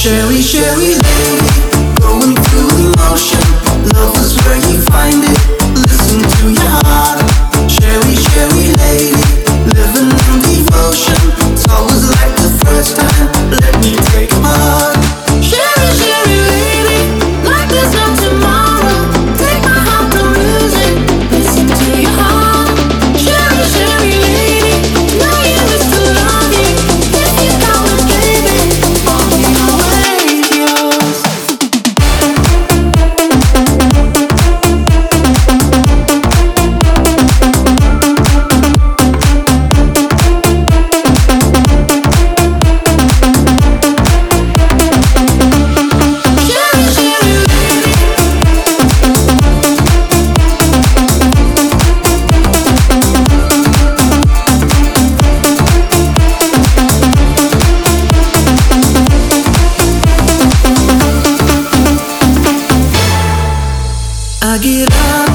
Sherry, Sherry lady, going through emotion. Love is where you find it. Listen to your heart.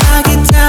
I get down